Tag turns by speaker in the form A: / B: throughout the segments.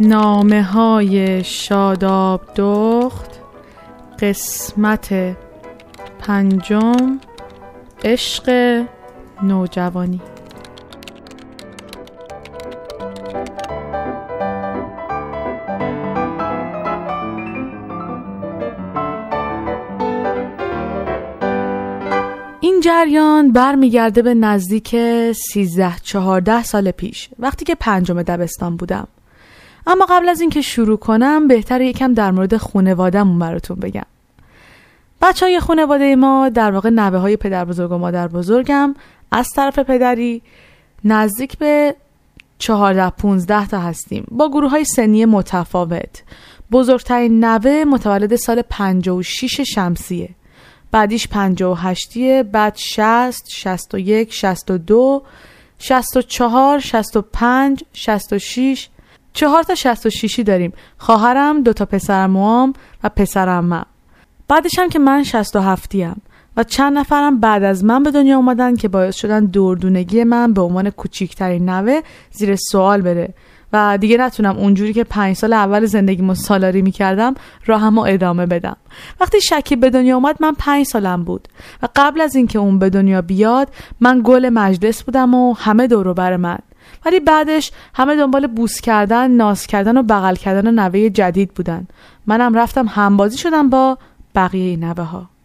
A: نامه های شاداب دخت قسمت پنجم عشق نوجوانی. این جریان برمیگرده به نزدیک 13 14 سال پیش وقتی که پنجم دبستان بودم. اما قبل از اینکه شروع کنم بهتر یکم در مورد خونوادهمون براتون بگم. بچه های خانواده ما در واقع نوه های پدر بزرگ و مادر بزرگم از طرف پدری نزدیک به 14 15 تا هستیم. با گروه های سنی متفاوت. بزرگترین نوه متولد سال 56 شمسیه. بعدیش 58 بعد 60 61 62 64 65 66 چهار تا 66 داریم. خواهرم دو تا پسر موام و پسرم بعدش هم که من 67 ام و چند نفرم بعد از من به دنیا اومدن که باعث شدن دوردونگی من به عنوان کوچیکترین نوه زیر سوال بره. و دیگه نتونم اونجوری که پنج سال اول زندگیمو سالاری می‌کردم راهمو ادامه بدم. وقتی شکی به دنیا اومد من پنج سالم بود. و قبل از اینکه اون به دنیا بیاد من گل مجلس بودم و همه دورو بر من. ولی بعدش همه دنبال بوس کردن ناز کردن و بغل کردن نوه جدید بودن. منم رفتم همبازی شدم با بقیه نوه ها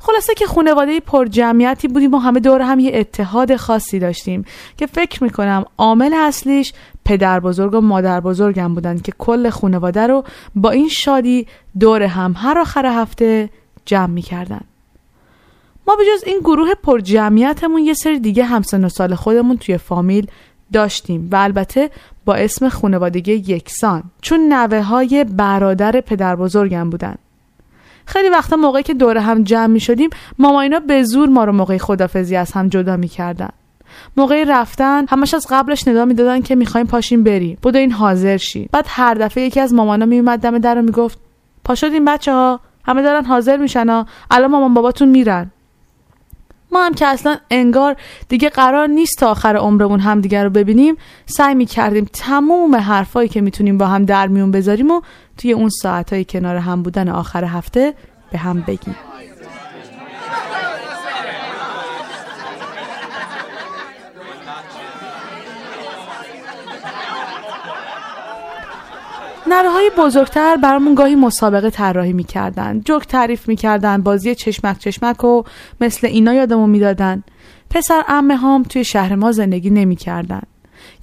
A: خلاصه که خانواده پر جمعیتی بودیم و همه دور هم یه اتحاد خاصی داشتیم که فکر می‌کنم عامل اصلیش پدر بزرگ و مادر بزرگم بودن که کل خانواده رو با این شادی دور هم هر آخر هفته جمع می‌کردن. ما به جز این گروه پر جمعیتمون یه سری دیگه همسن و سال خودمون توی فامیل داشتیم و البته با اسم خانوادگی یکسان چون نوه های برادر پدر بزرگم بودن. خیلی وقتا موقعی که دور هم جمع می شدیم ماماینا به زور ما رو موقع خدافزی از هم جدا می کردن. موقع رفتن همش از قبلش ندا می‌دادن که می‌خوایم پاشیم بریم. بوده این حاضر شی. بعد هر دفعه یکی از مامانا میومد دم در رو می‌گفت پا شدیم بچه ها همه دارن حاضر میشن ها. الان مامان باباتون میرن. ما هم که اصلا انگار دیگه قرار نیست تا آخر عمرمون هم دیگر رو ببینیم سعی می کردیم تموم حرفایی که می‌تونیم با هم در میون بذاریم و توی اون ساعتهای کنار هم بودن آخر هفته به هم بگیم. نره های بزرگتر برامون گاهی مسابقه طراحی می‌کردن. جوک تعریف می‌کردن بازی چشمک چشمک و مثل اینا یادمون می‌دادن. پسر امه هام توی شهر ما زندگی نمی‌کردن.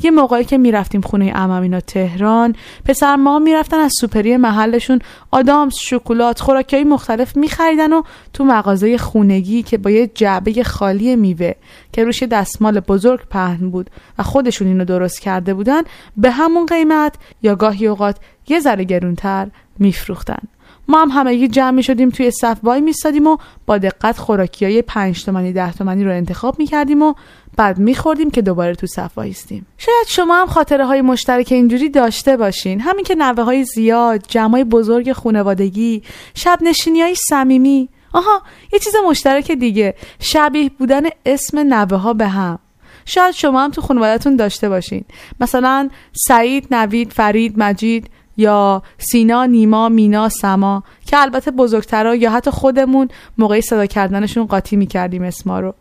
A: یه موقعی که می‌رفتیم خونه امم اینا تهران پسر ما می‌رفتن از سوپری محلشون آدامس شکلات خوراکی مختلف میخریدن و تو مغازه خونگی که با یه جعبه خالی میوه که روش دستمال بزرگ پهن بود و خودشون اینو درست کرده بودن به همون قیمت یا گاهی اوقات یه ذره گرونتر میفروختن. ما هم همگی جمع می شدیم توی صف وای میستادیم و با دقت خوراکی های پنج تومنی ده تومنی رو انتخاب می کردیم و بعد میخوردیم که دوباره تو صف وایستیم. شاید شما هم خاطره های مشترک اینجوری داشته باشین. همین که نوه های زیاد جمعای بزرگ خونوادگی شب نشینی های صمیمی. آها یه چیز مشترک دیگه. شبیه بودن اسم نوه ها به هم. شاید شما هم تو خانوادهتون داشته باشین. مثلا سعید، نوید، فرید، مجید یا سینا، نیما، مینا، سما که البته بزرگترها یا حتی خودمون موقعی صدا کردنشون قاطی می‌کردیم اسما رو.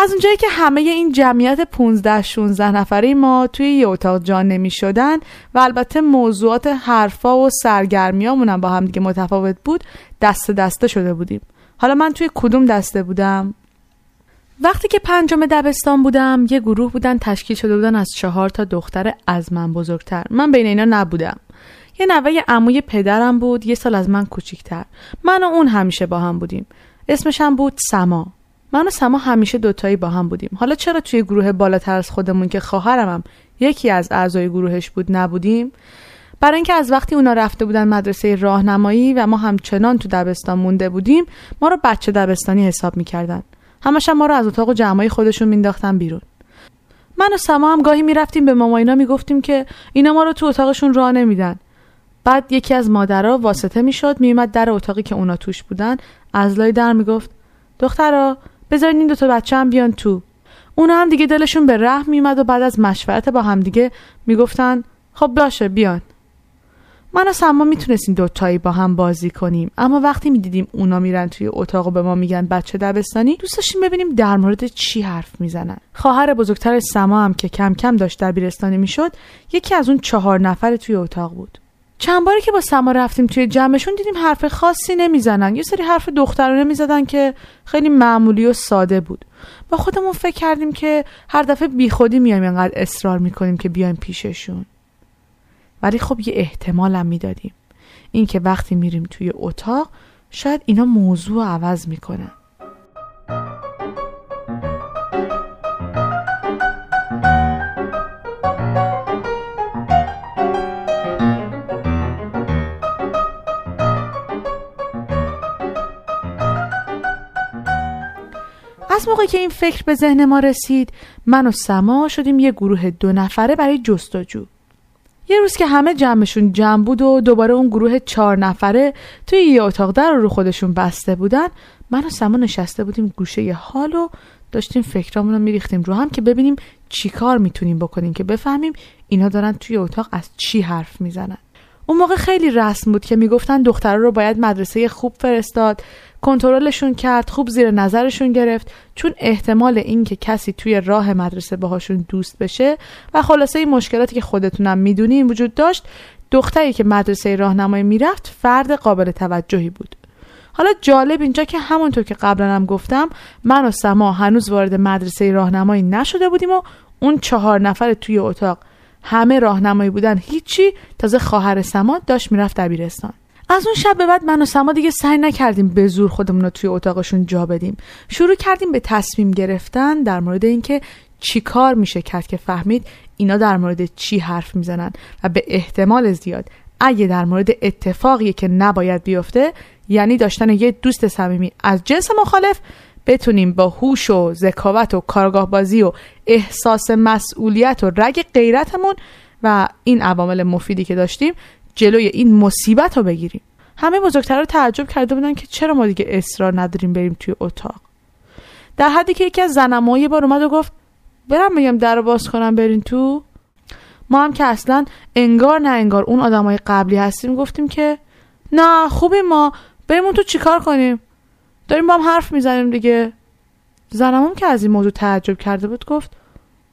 A: از اونجایی که همه این جمعیت 15 16 نفره ما توی یه اتاق جان نمی شدن و البته موضوعات حرفا و سرگرمیامون هم با هم دیگه متفاوت بود دست دسته شده بودیم. حالا من توی کدوم دسته بودم؟ وقتی که پنجم دبستان بودم یه گروه بودن تشکیل شده بودن از چهار تا دختر از من بزرگتر. من بین اینا نبودم. یه نوه عموی پدرم بود یه سال از من کوچیکتر. من و اون همیشه با هم بودیم. اسمش هم بود سما. من و سما همیشه دوتایی با هم بودیم. حالا چرا توی گروه بالاتر از خودمون که خواهرم هم یکی از اعضای گروهش بود نبودیم؟ برای اینکه از وقتی اونا رفته بودن مدرسه راهنمایی و ما همچنان تو دبستان مونده بودیم ما رو بچه دبستانی حساب می‌کردن. همش ما رو از اتاق و جمعای خودشون مینداختن بیرون. من و سما هم گاهی می‌رفتیم به ماماینا می‌گفتیم که اینا ما رو تو اتاقشون راه نمیدن. بعد یکی از مادرها واسطه می‌شد میومد در اتاقی که اونا توش بودن از لای در می‌گفت دخترا بذارین این دوتا بچه هم بیان تو. اونا هم دیگه دلشون به رحم میومد و بعد از مشورت با همدیگه می‌گفتن خب باشه بیان. من و سما می‌تونستیم دوتایی با هم بازی کنیم اما وقتی می‌دیدیم اونا میرن توی اتاق و به ما میگن بچه دبستانی دوست داشتیم ببینیم در مورد چی حرف می‌زنن. خواهر بزرگتر سما هم که کم کم داشت در بیرستانی می‌شد یکی از اون چهار نفر توی اتاق بود. چند باری که با سما رفتیم توی جمعشون دیدیم حرف خاصی نمی‌زنن. یه سری حرف دخترانه می‌زدن که خیلی معمولی و ساده بود. با خودمون فکر کردیم که هر دفعه بیخودی میایم اینقدر اصرار می‌کنیم که بیایم پیششون. ولی خب یه احتمالم می‌دادیم. اینکه وقتی میریم توی اتاق شاید اینا موضوع عوض می‌کنن. موقعی که این فکر به ذهن ما رسید من و سما شدیم یه گروه دو نفره برای جستجو. یه روز که همه جمعشون جمع بود و دوباره اون گروه چهار نفره توی یه اتاق در رو خودشون بسته بودن من و سما نشسته بودیم گوشه حال و داشتیم فکرامون رو میریختیم رو هم که ببینیم چی کار می‌تونیم بکنیم که بفهمیم اینا دارن توی اتاق از چی حرف می‌زنن. اون موقع خیلی رسم بود که می‌گفتن دخترها رو باید مدرسه خوب فرستاد. کنترلشون کرد خوب زیر نظرشون گرفت چون احتمال اینکه کسی توی راه مدرسه باهاشون دوست بشه و خلاصه این مشکلاتی که خودتونم می‌دونین وجود داشت دختری که مدرسه راهنمایی می‌رفت فرد قابل توجهی بود. حالا جالب اینجا که همونطور که قبلا هم گفتم من و سما هنوز وارد مدرسه راهنمایی نشده بودیم و اون چهار نفر توی اتاق. همه راهنمایی بودن هیچی تازه خواهر سما داشت می‌رفت دبیرستان. از اون شب به بعد من و سما دیگه سعی نکردیم به زور خودمون رو توی اتاقشون جا بدیم. شروع کردیم به تصمیم گرفتن در مورد اینکه چی کار میشه کرد که فهمید اینا در مورد چی حرف می‌زنن و به احتمال زیاد اگه در مورد اتفاقی که نباید بیفته یعنی داشتن یه دوست صمیمی از جنس مخالف بتونیم با هوش و ذکاوت و کارگاه بازی و احساس مسئولیت و رگ غیرتمون و این عوامل مفیدی که داشتیم جلوی این مصیبت رو بگیریم. همه بزرگتر رو تعجب کرده بودن که چرا ما دیگه اصرار نداریم بریم توی اتاق. در حدی که یکی از زنما یه بار اومد و گفت برم بگم در رو باز کنم برین تو. ما هم که اصلا انگار نه انگار اون آدمای قبلی هستیم گفتیم که نه خوبی ما بریم اون تو چیکار کنیم؟ داریم با هم حرف می‌زنیم دیگه. زنمون که از این موضوع تعجب کرده بود گفت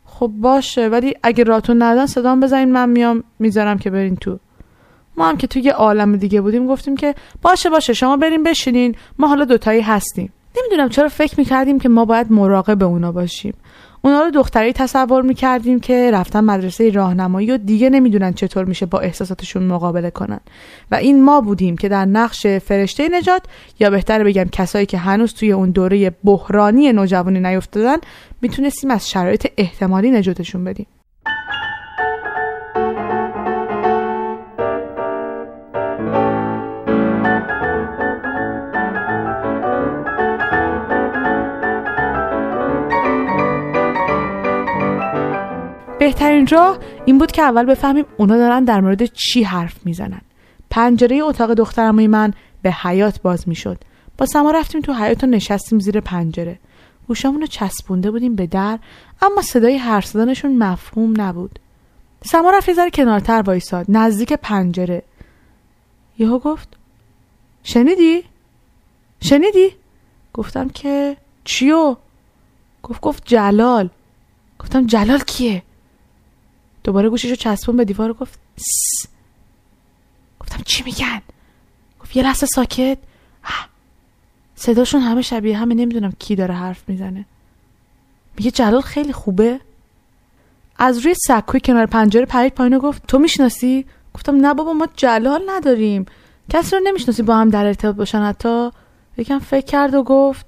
A: خب باشه ولی اگه راتون ندن صدام بزنین من میام می‌ذارم که برین تو. ما هم که توی یه عالم دیگه بودیم گفتیم که باشه باشه شما بریم بشینین. ما حالا دوتایی هستیم. نمی‌دونم چرا فکر می‌کردیم که ما باید مراقب اونا باشیم. اونا رو دختری تصور می‌کردیم که رفتن مدرسه راهنمایی و دیگه نمی‌دونن چطور میشه با احساساتشون مقابله کنن. و این ما بودیم که در نقش فرشته نجات یا بهتر بگم کسایی که هنوز توی اون دوره بحرانی نوجوانی نیفتادن می‌تونستیم از شرایط احتمالی نجاتشون بدیم. بهترین راه این بود که اول بفهمیم اونا دارن در مورد چی حرف می‌زنن. پنجره اتاق دخترموی من به حیات باز می‌شد. با سما رفتیم تو حیات و نشستیم زیر پنجره. گوشامون رو چسبونده بودیم به در اما صدای حرف زدنشون مفهوم نبود. سما رفت یه کنارتر وایساد نزدیک پنجره. یهو گفت شنیدی؟ شنیدی؟ گفتم که چیو؟ گفت گفت جلال. گفتم جلال کیه؟ دوباره گوشیشو چسبون به دیوار گفت س. گفتم چی میگن؟ گفت یه لحظه ساکت. صداشون همه شبیه همه نمی‌دونم کی داره حرف می‌زنه. میگه جلال خیلی خوبه. از روی سکوی کنار پنجره پرید پایین و گفت تو می‌شناسی؟ گفتم نه بابا ما جلال نداریم. کسی رو نمی‌شناسی با هم در ارتباط باشن حتی. یکم فکر کرد و گفت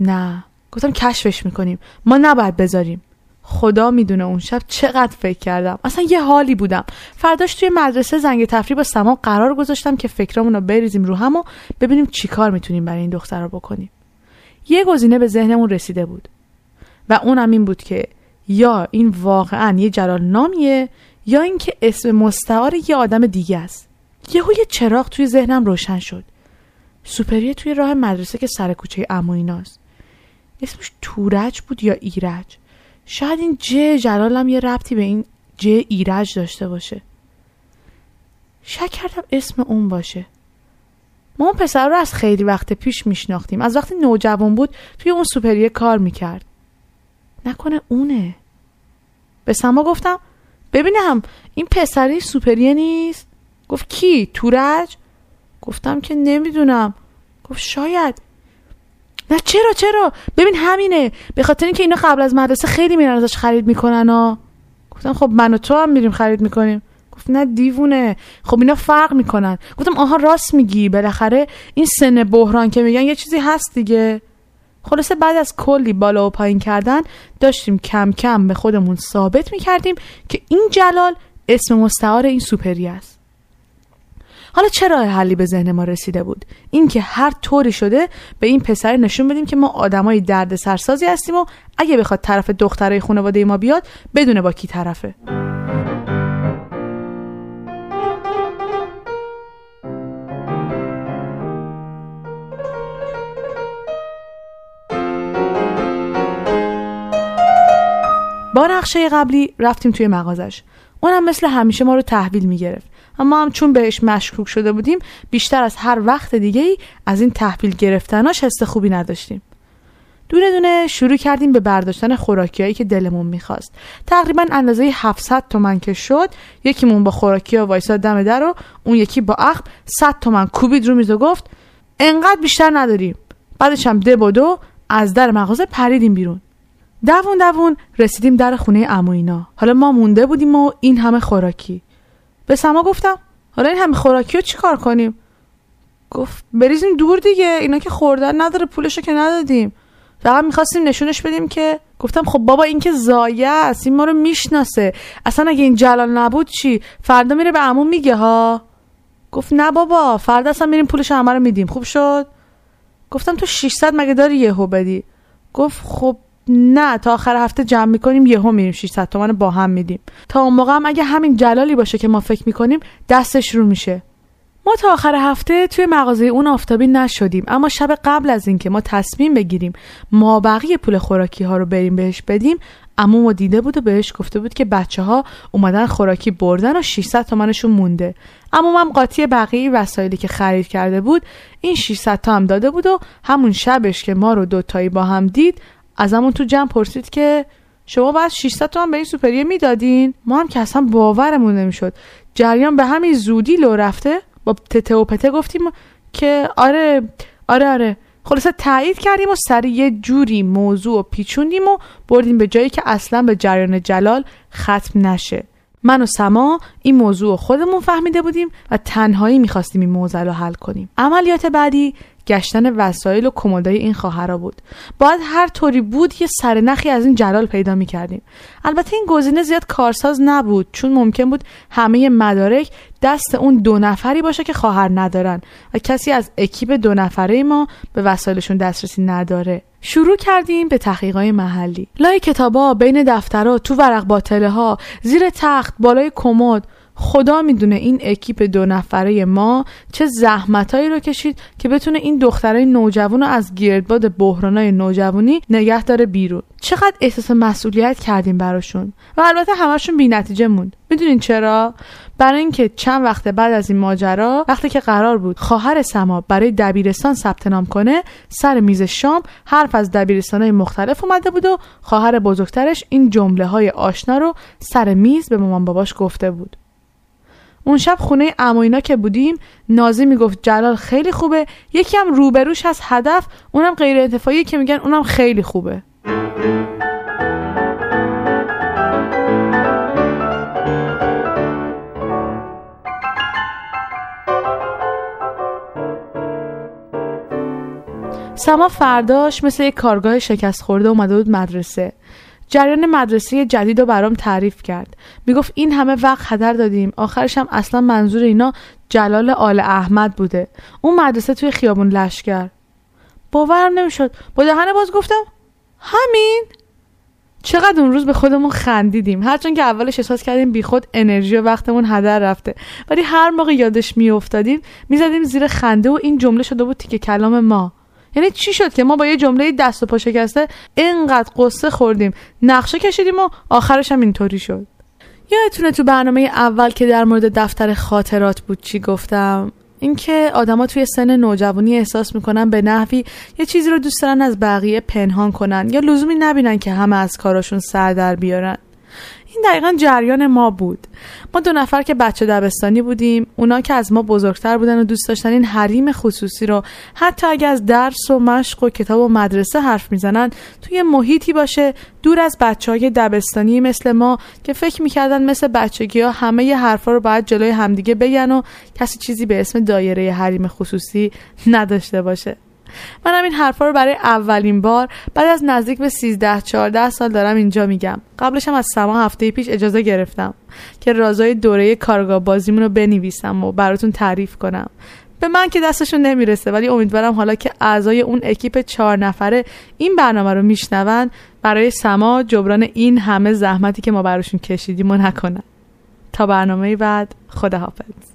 A: نه. گفتم کشفش می‌کنیم. ما نباید بذاریم. خدا می‌دونه اون شب چقدر فکر کردم. اصلا یه حالی بودم. فرداش توی مدرسه زنگ تفریح با سما قرار گذاشتم که فکرامون رو بریزیم رو هم و ببینیم چیکار می‌تونیم برای این دختر رو بکنیم. یه گزینه به ذهنمون رسیده بود. و اونم این بود که یا این واقعا یه جلال نامیه یا اینکه اسم مستعار یه آدم دیگه است. یهو یه چراغ توی ذهنم روشن شد. سوپریه توی راه مدرسه که سر کوچه امویناست اسمش تورج بود یا ایرج؟ شاید این ج جلالم یه ربطی به این ج ایرج داشته باشه. شک کردم اسم اون باشه. ما اون پسر رو از خیلی وقت پیش میشناختیم. از وقتی نوجوان بود توی اون سوپریه کار می‌کرد. نکنه اونه. به سما گفتم ببینم این پسری سوپریه نیست؟ گفت کی؟ تورج؟ گفتم که نمی‌دونم. گفت شاید. نه چرا چرا؟ ببین همینه. به خاطر اینکه اینا قبل از مدرسه خیلی میرن ازش خرید می‌کنن ها گفتم خب من و تو هم میریم خرید می‌کنیم. گفت نه دیوونه. خب اینا فرق می‌کنن. گفتم آها راست میگی. بالاخره این سن بحران که میگن یه چیزی هست دیگه. خلاصه بعد از کلی بالا و پایین کردن داشتیم کم کم به خودمون ثابت می‌کردیم که این جلال اسم مستعار این سوپری است. حالا چرا حلی به ذهن ما رسیده بود؟ اینکه هر طوری شده به این پسر نشون بدیم که ما آدمای درد سرسازی هستیم و اگه بخواد طرف دخترای خانواده ما بیاد بدونه با کی طرفه. با نقشه قبلی رفتیم توی مغازش. اونم مثل همیشه ما رو تحویل می‌گرفت. اما هم چون بهش مشکوک شده بودیم بیشتر از هر وقت دیگه ای از این تحویل گرفتناش حس خوبی نداشتیم. دونه دونه شروع کردیم به برداشتن خوراکیایی که دلمون می‌خواست. تقریبا اندازه 700 تومن که شد یکیمون با خوراکی ها وایساد دم در و اون یکی با اخم 100 تومن کوبید رو میز و گفت انقدر بیشتر نداریم. بعدش هم ده دو از در مغازه پریدیم بیرون. دوون دوون رسیدیم در خونه اموینا حالا ما مونده بودیم و این همه خوراکی. به سما گفتم حالا این همه خوراکی رو چیکار کنیم؟ گفت بریزیم دور دیگه اینا که خوردن نداره پولشو که ندادیم. فقط می‌خواستیم نشونش بدیم که گفتم خب بابا این که زایه است این ما رو می‌شناسه. اصلا اگه این جلال نبود چی؟ فردا میره به عمو میگه ها؟ گفت نه بابا فردا اصلا میریم پولش همه رو میدیم. خوب شد؟ گفتم تو 600 مگه داری یهو بدی؟ گفت خب نه تا آخر هفته جمع می‌کنیم یهو میریم 600 تومن با هم میدیم. تا اون موقع هم اگه همین جلالی باشه که ما فکر می‌کنیم دستش رو میشه. ما تا آخر هفته توی مغازه اون آفتابی نشدیم اما شب قبل از اینکه ما تصمیم بگیریم ما بقیه پول خوراکی ها رو بریم بهش بدیم اما دیده بود و بهش گفته بود که بچه ها اومدن خوراکی بردن و 600 تومنشون مونده. اما هم قاطی بقیه وسایلی که خرید کرده بود این 600 تا هم داده بود و همون شبش که ما رو دوتایی با هم دید از همون تو جمع پرسید که شما بعد 600 تومن به این سوپریه می‌دادین؟ ما هم که اصلا باورمون نمی‌شد. جریان به همین زودی لو رفته. با تته و پته گفتیم که آره آره آره. خلاصه تایید کردیم و سر یه جوری موضوع و پیچوندیم و بردیم به جایی که اصلا به جریان جلال ختم نشه. من و سما این موضوع خودمون فهمیده بودیم و تنهایی می‌خواستیم این موضوع رو حل کنیم. عملیات بعدی گشتن وسایل و کمدای این خواهرا بود. باید هر طوری بود یه سرنخی از این جلال پیدا می کردیم البته این گزینه زیاد کارساز نبود چون ممکن بود همه مدارک دست اون دو نفری باشه که خواهر ندارن و کسی از اکیپ دو نفره ما به وسایلشون دسترسی نداره. شروع کردیم به تحقیقای محلی. لای کتابا بین دفترها تو ورق باطله ها زیر تخت بالای کمد. خدا می‌دونه این اکیپ دو نفره ما چه زحمتایی رو کشید که بتونه این دخترای نوجوان رو از گردباد بحرانای نوجوانی نگه داره بیرون. چقدر احساس مسئولیت کردیم براشون. و البته همشون بی نتیجه موند. می‌دونین چرا؟ برای اینکه چند وقت بعد از این ماجرا وقتی که قرار بود خواهر سما برای دبیرستان ثبت نام کنه سر میز شام حرف از دبیرستانهای مختلف اومده بود و خواهر بزرگترش این جمله های آشنا رو سر میز به مامان باباش گفته بود. اون شب خونه اموینا که بودیم نازی می‌گفت جلال خیلی خوبه. یکی هم روبروش از هدف اونم غیر انتفاعی که میگن اونم خیلی خوبه. سما فرداش مثل یک کارگاه شکست خورده اومده بود مدرسه. جریان مدرسه جدید رو برام تعریف کرد. می‌گفت این همه وقت هدر دادیم آخرش هم اصلا منظور اینا جلال آل احمد بوده. اون مدرسه توی خیابون لشکر. باورم نمی‌شد. با دهن باز گفتم همین؟ چقدر اون روز به خودمون خندیدیم. هرچند که اولش احساس کردیم بیخود انرژی و وقتمون هدر رفته. ولی هر موقع یادش میافتادیم می‌زدیم زیر خنده و این جمله شده بود تیکه کلام ما. یعنی چی شد که ما با یه جمله دست و پا شکسته اینقدر قصه خوردیم؟ نقشه کشیدیم و آخرش هم اینطوری شد. یادتونه تو برنامه اول که در مورد دفتر خاطرات بود چی گفتم؟ اینکه آدما توی سن نوجوانی احساس می‌کنن به نحوی یه چیزی رو دوست دارن از بقیه پنهان کنن یا لزومی نبینن که همه از کاراشون سر در بیارن. این دقیقا جریان ما بود. ما دو نفر که بچه دبستانی بودیم اونا که از ما بزرگتر بودن و دوست داشتن این حریم خصوصی رو حتی اگه از درس و مشق و کتاب و مدرسه حرف می‌زنن توی محیطی باشه دور از بچه های دبستانی مثل ما که فکر می‌کردن مثل بچگی ها همه ی حرفا رو باید جلوی همدیگه بگن و کسی چیزی به اسم دایره حریم خصوصی نداشته باشه. من این حرفا رو برای اولین بار بعد از نزدیک به 13 14 سال دارم اینجا میگم. قبلش هم از سما هفته پیش اجازه گرفتم که رازای دوره کارگاه بازیمون رو بنویسم و براتون تعریف کنم. به من که دستشون نمی‌رسه ولی امیدوارم حالا که اعضای اون اکیپ چهار نفره این برنامه رو میشنون برای سما جبران این همه زحمتی که ما براشون کشیدیم و نکنن. تا برنامه بعد خداحافظ.